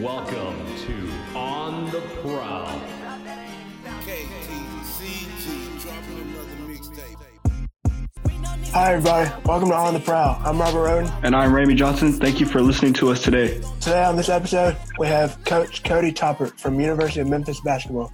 Welcome to On the Prowl. KTCG dropping another mixtape. Hi, everybody. Welcome to On the Prowl. I'm Robert Roden. And I'm Ramey Johnson. Thank you for listening to us today. Today on this episode, we have Coach Cody Toppert from University of Memphis basketball.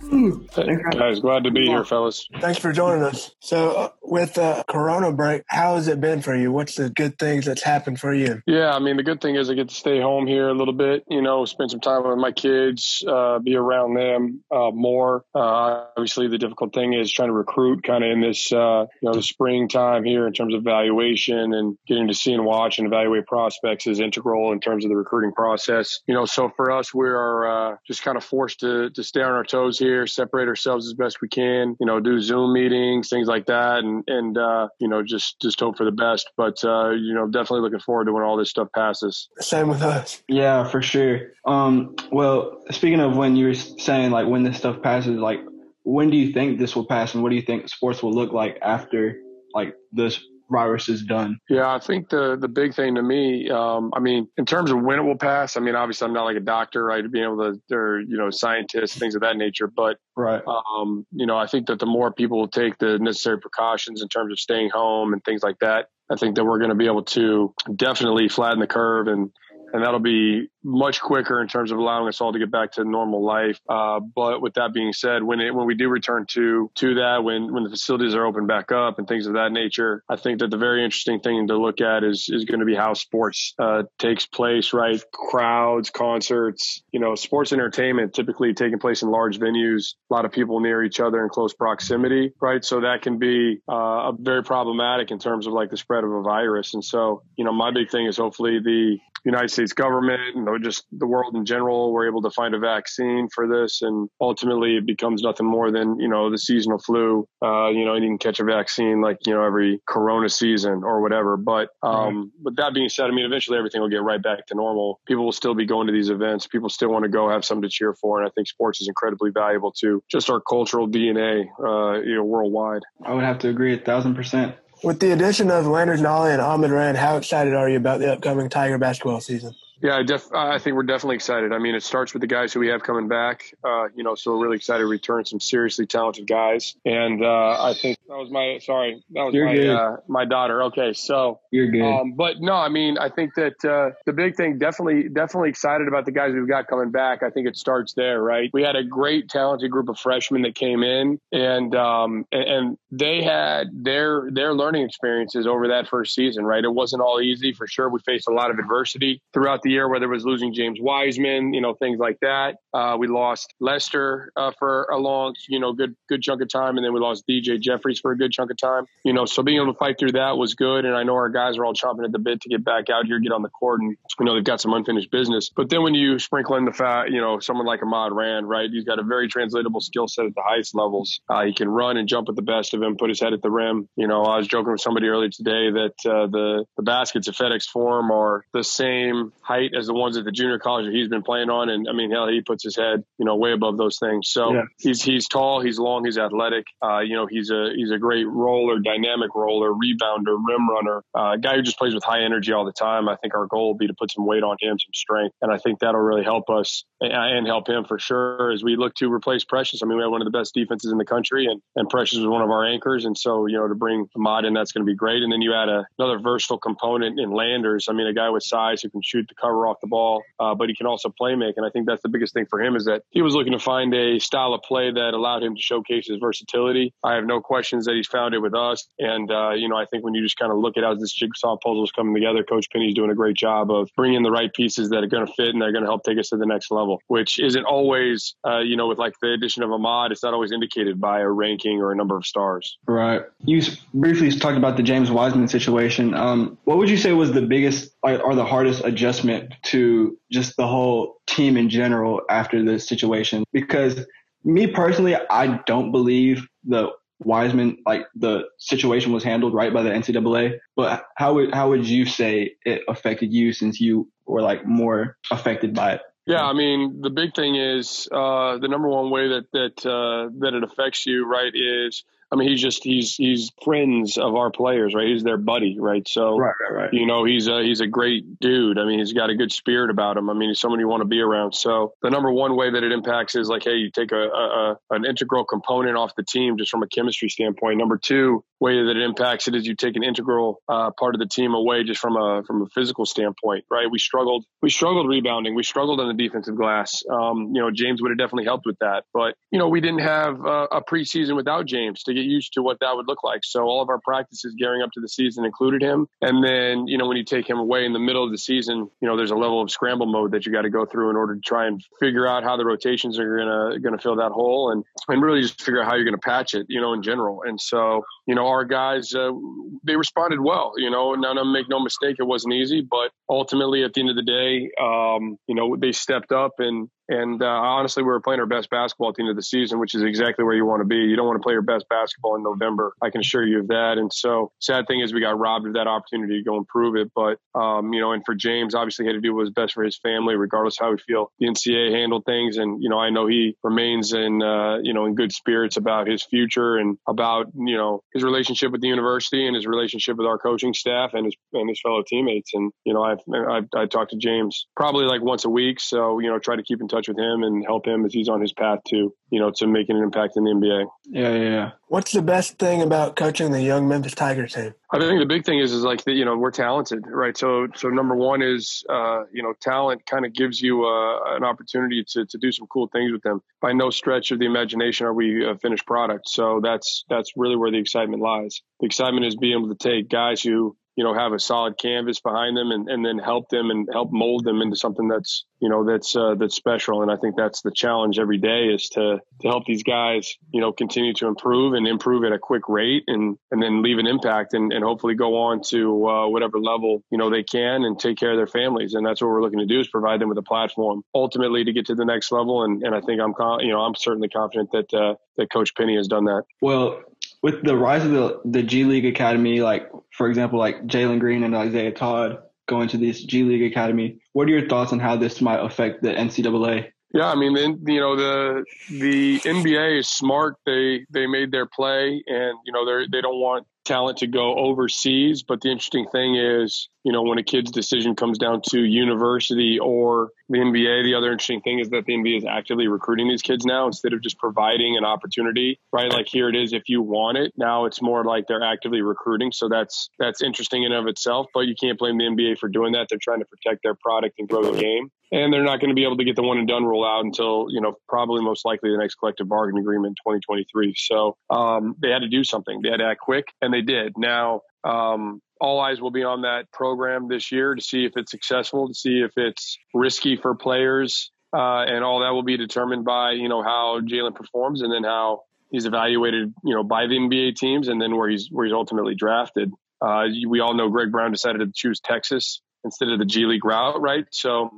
Guys, glad to be here, fellas. Thanks for joining us. So, uh, with the Corona break, how has it been for you? What's the good things that's happened for you? Yeah, I mean, the good thing is I get to stay home here a little bit, you know, spend some time with my kids, uh, be around them uh, more. Uh, obviously, the difficult thing is trying to recruit kind of in this, uh, you know, the springtime here in terms of evaluation and getting to see and watch and evaluate prospects is integral in terms of the recruiting process. You know, so for us, we are uh, just kind of forced to, to stay on our toes here, separate ourselves as best we can, you know, do Zoom meetings, things like that, and, and uh, you know, just, just hope for the best. But, uh, you know, definitely looking forward to when all this stuff passes. Same with us. Yeah, for sure. Um, well, speaking of when you were saying like when this stuff passes, like when do you think this will pass, and what do you think sports will look like after like this virus is done? Yeah, I think the the big thing to me, um, I mean, in terms of when it will pass, I mean, obviously I'm not like a doctor, right, Being able to, or you know, scientists, things of that nature. But Right. um, you know, I think that the more people will take the necessary precautions in terms of staying home and things like that, I think that we're going to be able to definitely flatten the curve and and that'll be much quicker in terms of allowing us all to get back to normal life. Uh, but with that being said, when it, when we do return to to that, when when the facilities are open back up and things of that nature, I think that the very interesting thing to look at is is going to be how sports uh, takes place. Right, crowds, concerts, you know, sports entertainment typically taking place in large venues, a lot of people near each other in close proximity. Right, so that can be uh, very problematic in terms of like the spread of a virus. And so, you know, my big thing is hopefully the United States government and just the world in general were able to find a vaccine for this, and ultimately it becomes nothing more than you know the seasonal flu. Uh, you know, and you can catch a vaccine like you know every Corona season or whatever. But um, with that being said, I mean, eventually everything will get right back to normal. People will still be going to these events. People still want to go have something to cheer for, and I think sports is incredibly valuable to just our cultural DNA, uh, you know, worldwide. I would have to agree a thousand percent. With the addition of Landers Nolley and Ahmad Rand, how excited are you about the upcoming Tiger basketball season? Yeah, I, def- I think we're definitely excited. I mean, it starts with the guys who we have coming back. Uh, you know, so we're really excited to return some seriously talented guys. And uh, I think that was my sorry, that was You're my uh, my daughter. Okay, so You're good. um, but no, I mean, I think that uh, the big thing, definitely, definitely excited about the guys we've got coming back. I think it starts there, right? We had a great, talented group of freshmen that came in, and um, and, and they had their their learning experiences over that first season, right? It wasn't all easy for sure. We faced a lot of adversity throughout the year, whether it was losing James Wiseman, you know, things like that. Uh, we lost Lester uh, for a long, you know, good good chunk of time, and then we lost DJ Jeffries for a good chunk of time. You know, so being able to fight through that was good, and I know our guys are all chomping at the bit to get back out here, get on the court, and you know they've got some unfinished business. But then when you sprinkle in the fact, you know, someone like Ahmad Rand, right? He's got a very translatable skill set at the highest levels. Uh, he can run and jump at the best of him, put his head at the rim. You know, I was joking with somebody earlier today that uh, the the baskets at FedEx Forum are the same height as the ones at the junior college that he's been playing on, and I mean, hell, he puts his head, you know, way above those things. So Yeah. he's he's tall, he's long, he's athletic. Uh, you know, he's a he's a great roller, dynamic roller, rebounder, rim runner, uh, guy who just plays with high energy all the time. I think our goal will be to put some weight on him, some strength, and I think that'll really help us and, and help him for sure as we look to replace Precious. I mean, we have one of the best defenses in the country, and and Precious was one of our anchors, and so you know to bring Ahmad in, that's going to be great. And then you add a, another versatile component in Landers. I mean, a guy with size who can shoot the cover off the ball, uh, but he can also play make. And I think that's the biggest thing for him is that he was looking to find a style of play that allowed him to showcase his versatility. I have no questions that he's found it with us. And, uh, you know, I think when you just kind of look at how this jigsaw puzzle is coming together, Coach Penny's doing a great job of bringing the right pieces that are going to fit and they're going to help take us to the next level, which isn't always, uh, you know, with like the addition of Ahmad, it's not always indicated by a ranking or a number of stars. Right. You briefly talked about the James Wiseman situation. Um, what would you say was the biggest or the hardest adjustment to just the whole team in general after this situation? Because me personally, I don't believe the Wiseman like the situation was handled right by the NCAA. But how would how would you say it affected you since you were like more affected by it? Yeah, I mean, the big thing is uh, the number one way that that uh, that it affects you, right, is I mean, he's just he's he's friends of our players, right? He's their buddy, right? So, right, right, right. you know, he's a he's a great dude. I mean, he's got a good spirit about him. I mean, he's someone you want to be around. So, the number one way that it impacts is like, hey, you take a, a, a an integral component off the team just from a chemistry standpoint. Number two way that it impacts it is you take an integral uh, part of the team away just from a from a physical standpoint, right? We struggled we struggled rebounding, we struggled on the defensive glass. Um, you know, James would have definitely helped with that, but you know, we didn't have a, a preseason without James to get used to what that would look like. So all of our practices gearing up to the season included him, and then you know when you take him away in the middle of the season, you know, there's a level of scramble mode that you got to go through in order to try and figure out how the rotations are gonna gonna fill that hole and and really just figure out how you're gonna patch it, you know, in general. And so you know, our guys uh, they responded well. You know, none now make no mistake, it wasn't easy, but ultimately at the end of the day, um, you know, they stepped up and and uh, honestly, we were playing our best basketball at the end of the season, which is exactly where you want to be. You don't want to play your best basketball in November. I can assure you of that. And so, sad thing is, we got robbed of that opportunity to go improve it. But um, you know, and for James, obviously, he had to do what was best for his family, regardless how we feel. The NCAA handled things, and you know, I know he remains in uh, you know in good spirits about his future and about you know his relationship with the university and his relationship with our coaching staff and his and his fellow teammates. And you know, I've I've, i talked to James probably like once a week, so you know, try to keep in touch with him and help him as he's on his path to, you know, to making an impact in the NBA. Yeah, yeah, yeah. What's the best thing about coaching the young Memphis Tiger team? I think the big thing is is like that you know we're talented, right? So so number one is uh, you know talent kind of gives you uh, an opportunity to to do some cool things with them. By no stretch of the imagination are we a finished product. So that's that's really where the excitement lies. The excitement is being able to take guys who you know have a solid canvas behind them and, and then help them and help mold them into something that's you know that's uh, that's special. And I think that's the challenge every day is to to help these guys you know continue to improve and improve at a quick rate and and then leave an impact and, and hopefully go on to uh, whatever level you know they can and take care of their families. And that's what we're looking to do is provide them with a platform ultimately to get to the next level. And, and I think I'm you know I'm certainly confident that uh, that Coach Penny has done that. Well, with the rise of the the G League Academy, like for example, like Jalen Green and Isaiah Todd going to this G League Academy, what are your thoughts on how this might affect the NCAA? Yeah, I mean, you know, the the NBA is smart. They they made their play, and you know, they they don't want talent to go overseas. But the interesting thing is, you know, when a kid's decision comes down to university or the NBA, the other interesting thing is that the NBA is actively recruiting these kids now instead of just providing an opportunity, right? Like here it is if you want it. Now it's more like they're actively recruiting. So that's that's interesting in of itself, but you can't blame the NBA for doing that. They're trying to protect their product and grow the game. And they're not going to be able to get the one and done rule out until, you know, probably most likely the next collective bargaining agreement in 2023. So um, they had to do something. They had to act quick, and they did. Now, um, all eyes will be on that program this year to see if it's successful, to see if it's risky for players, uh, and all that will be determined by you know how Jalen performs, and then how he's evaluated, you know, by the NBA teams, and then where he's where he's ultimately drafted. Uh, we all know Greg Brown decided to choose Texas instead of the G League route, right? So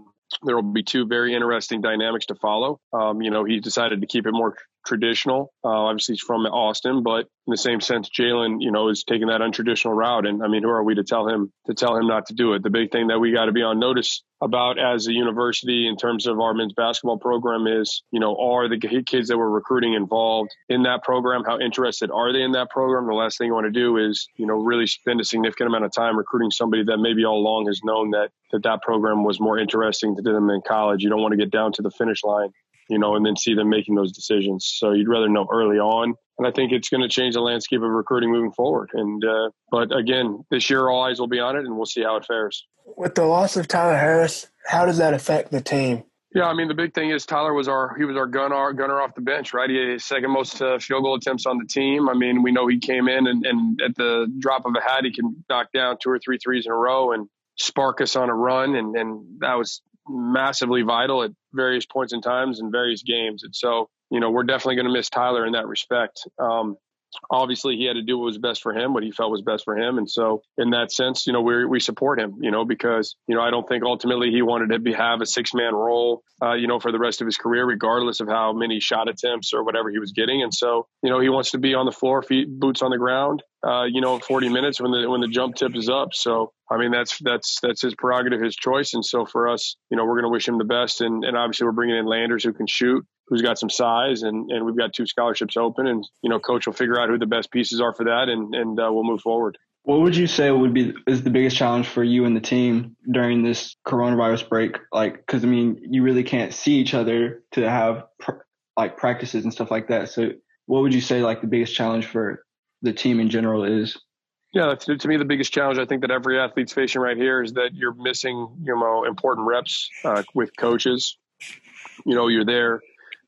there will be two very interesting dynamics to follow. Um, you know, he decided to keep it more traditional. Uh, obviously, he's from Austin, but in the same sense, Jalen, you know, is taking that untraditional route. And I mean, who are we to tell him to tell him not to do it? The big thing that we got to be on notice about as a university in terms of our men's basketball program is, you know, are the kids that we're recruiting involved in that program? How interested are they in that program? The last thing you want to do is, you know, really spend a significant amount of time recruiting somebody that maybe all along has known that that, that program was more interesting to them in college. You don't want to get down to the finish line you know, and then see them making those decisions. So you'd rather know early on. And I think it's going to change the landscape of recruiting moving forward. And, uh, but again, this year all eyes will be on it and we'll see how it fares. With the loss of Tyler Harris, how does that affect the team? Yeah, I mean the big thing is Tyler was our he was our gunner gunner off the bench, right? He had his second most uh, field goal attempts on the team. I mean, we know he came in and, and at the drop of a hat, he can knock down two or three threes in a row and spark us on a run, and and that was massively vital at various points in times in various games. And so, you know, we're definitely going to miss Tyler in that respect. Um, obviously he had to do what was best for him, what he felt was best for him. And so in that sense, you know, we we support him, you know, because, you know, I don't think ultimately he wanted to be, have a six man role, uh, you know, for the rest of his career, regardless of how many shot attempts or whatever he was getting. And so, you know, he wants to be on the floor, feet, boots on the ground, uh, you know, 40 minutes when the, when the jump tip is up. So, I mean, that's, that's, that's his prerogative, his choice. And so for us, you know, we're going to wish him the best. And, and obviously we're bringing in Landers who can shoot. Who's got some size, and and we've got two scholarships open, and you know, coach will figure out who the best pieces are for that, and and uh, we'll move forward. What would you say would be is the biggest challenge for you and the team during this coronavirus break? Like, because I mean, you really can't see each other to have pr- like practices and stuff like that. So, what would you say like the biggest challenge for the team in general is? Yeah, to, to me, the biggest challenge I think that every athlete's facing right here is that you're missing, you know, important reps uh, with coaches. You know, you're there,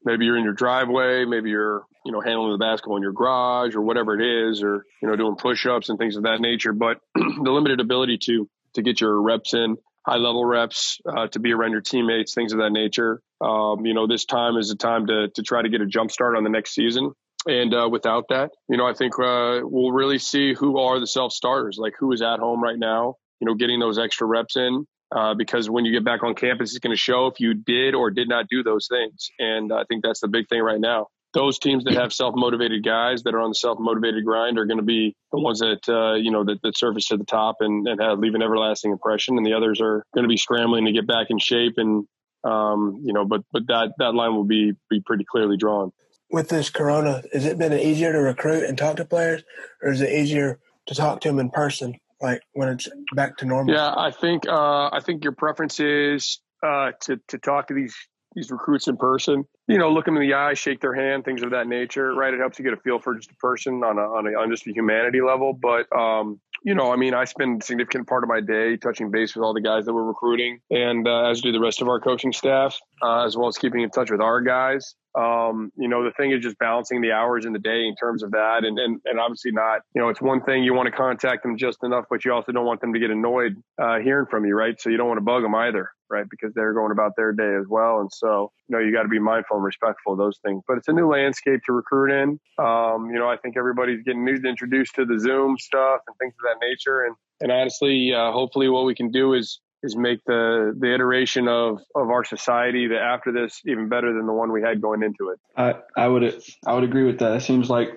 maybe you're in your driveway, maybe you're, you know, handling the basketball in your garage or whatever it is, or you know, doing push-ups and things of that nature. But the limited ability to to get your reps in, high level reps, uh, to be around your teammates, things of that nature. Um, you know, this time is a time to to try to get a jump start on the next season. And uh, without that, you know, I think uh, we'll really see who are the self starters, like who is at home right now, you know, getting those extra reps in. Uh, because when you get back on campus, it's going to show if you did or did not do those things. And I think that's the big thing right now. Those teams that have self motivated guys that are on the self motivated grind are going to be the ones that, uh, you know, that, that surface to the top and, and have, leave an everlasting impression. And the others are going to be scrambling to get back in shape. And, um, you know, but, but that, that line will be, be pretty clearly drawn with this corona, has it been easier to recruit and talk to players, or is it easier to talk to them in person, like when it's back to normal? Yeah, I think uh, I think your preference is uh, to to talk to these these recruits in person. You know, look them in the eye, shake their hand, things of that nature. Right? It helps you get a feel for just a person on a, on, a, on just a humanity level. But um, you know, I mean, I spend a significant part of my day touching base with all the guys that we're recruiting, and uh, as do the rest of our coaching staff, uh, as well as keeping in touch with our guys. Um, you know, the thing is just balancing the hours in the day in terms of that. And, and, and obviously not, you know, it's one thing you want to contact them just enough, but you also don't want them to get annoyed, uh, hearing from you, right? So you don't want to bug them either, right? Because they're going about their day as well. And so, you know, you got to be mindful and respectful of those things, but it's a new landscape to recruit in. Um, you know, I think everybody's getting new introduced to the Zoom stuff and things of that nature. And, and honestly, uh, hopefully what we can do is, is make the the iteration of of our society that after this even better than the one we had going into it. I I would I would agree with that. It seems like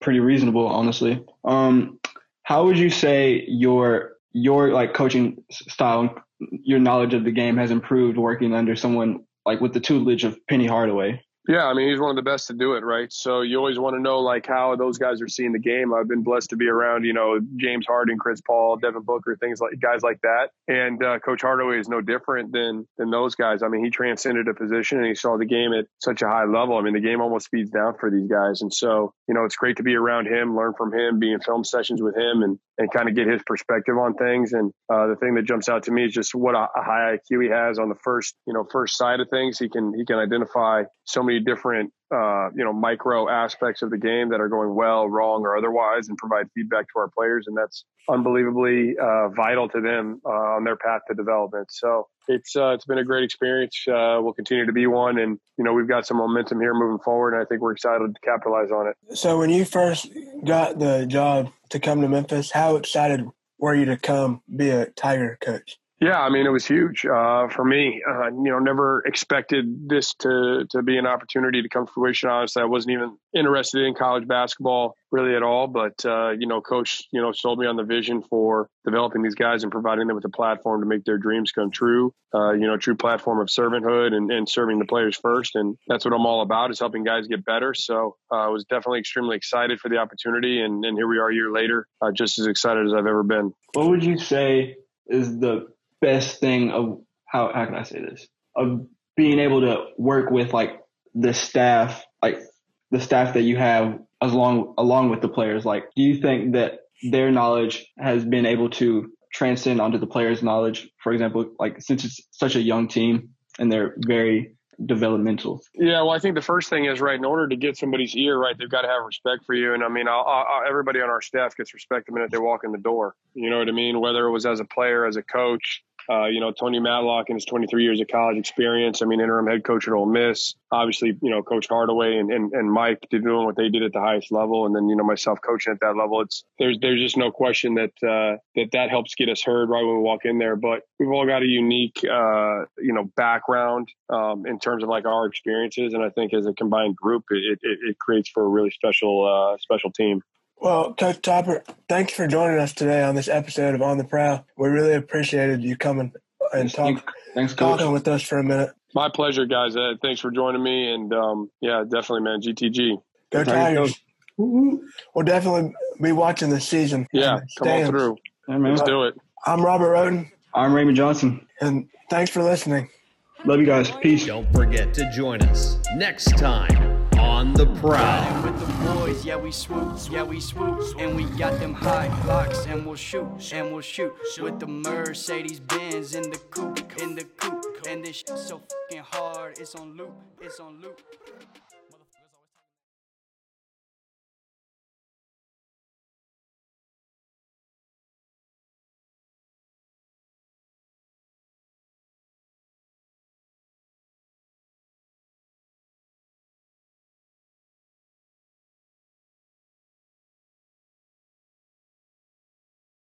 pretty reasonable, honestly. Um, how would you say your your like coaching style, your knowledge of the game has improved working under someone like with the tutelage of Penny Hardaway? Yeah, I mean he's one of the best to do it, right? So you always want to know like how those guys are seeing the game. I've been blessed to be around, you know, James Harden, Chris Paul, Devin Booker, things like guys like that. And uh, Coach Hardaway is no different than than those guys. I mean, he transcended a position and he saw the game at such a high level. I mean, the game almost speeds down for these guys, and so you know it's great to be around him, learn from him, be in film sessions with him, and and kind of get his perspective on things. And uh, the thing that jumps out to me is just what a, a high IQ he has on the first, you know, first side of things. He can he can identify so many different uh, you know micro aspects of the game that are going well, wrong, or otherwise, and provide feedback to our players, and that's unbelievably uh, vital to them uh, on their path to development. So it's uh, it's been a great experience. Uh, will continue to be one, and you know we've got some momentum here moving forward, and I think we're excited to capitalize on it. So when you first got the job to come to Memphis, how excited were you to come be a Tiger coach? Yeah, I mean, it was huge uh, for me. Uh, you know, never expected this to to be an opportunity to come to fruition. Honestly, I wasn't even interested in college basketball really at all. But uh, you know, coach, you know, sold me on the vision for developing these guys and providing them with a platform to make their dreams come true. Uh, you know, true platform of servanthood and, and serving the players first, and that's what I'm all about is helping guys get better. So uh, I was definitely extremely excited for the opportunity, and, and here we are a year later, uh, just as excited as I've ever been. What would you say is the best thing of how how can I say this of being able to work with like the staff, like the staff that you have as long along with the players. Like, do you think that their knowledge has been able to transcend onto the players' knowledge? For example, like since it's such a young team and they're very developmental. Yeah, well, I think the first thing is right. In order to get somebody's ear right, they've got to have respect for you. And I mean, I'll, I'll, everybody on our staff gets respect the minute they walk in the door. You know what I mean? Whether it was as a player, as a coach, uh, you know, Tony Madlock and his 23 years of college experience. I mean, interim head coach at Ole Miss. Obviously, you know, Coach Hardaway and, and, and Mike doing what they did at the highest level, and then you know myself coaching at that level. It's there's there's just no question that uh, that that helps get us heard right when we walk in there. But we've all got a unique uh, you know background um, in terms of like our experiences, and I think as a combined group, it it, it creates for a really special uh, special team. Well, Coach Toppert, thanks for joining us today on this episode of On the Prowl. We really appreciated you coming and talk, Thanks, coach. talking with us for a minute. My pleasure, guys. Uh, thanks for joining me. And um, yeah, definitely, man. GTG. Go Tigers. We'll definitely be watching this season. Yeah, in come on through. Yeah, man. Let's do it. I'm Robert Roden, I'm Raymond Johnson. and thanks for listening. Love you guys. Peace. Don't forget to join us next time on The Prowl. with the boys, yeah we swoop, yeah we swoop, and we got them high locks, and we'll shoot, and we'll shoot with the Mercedes Benz in the coupe, in the coupe, and this shit so fucking hard, it's on loop, it's on loop.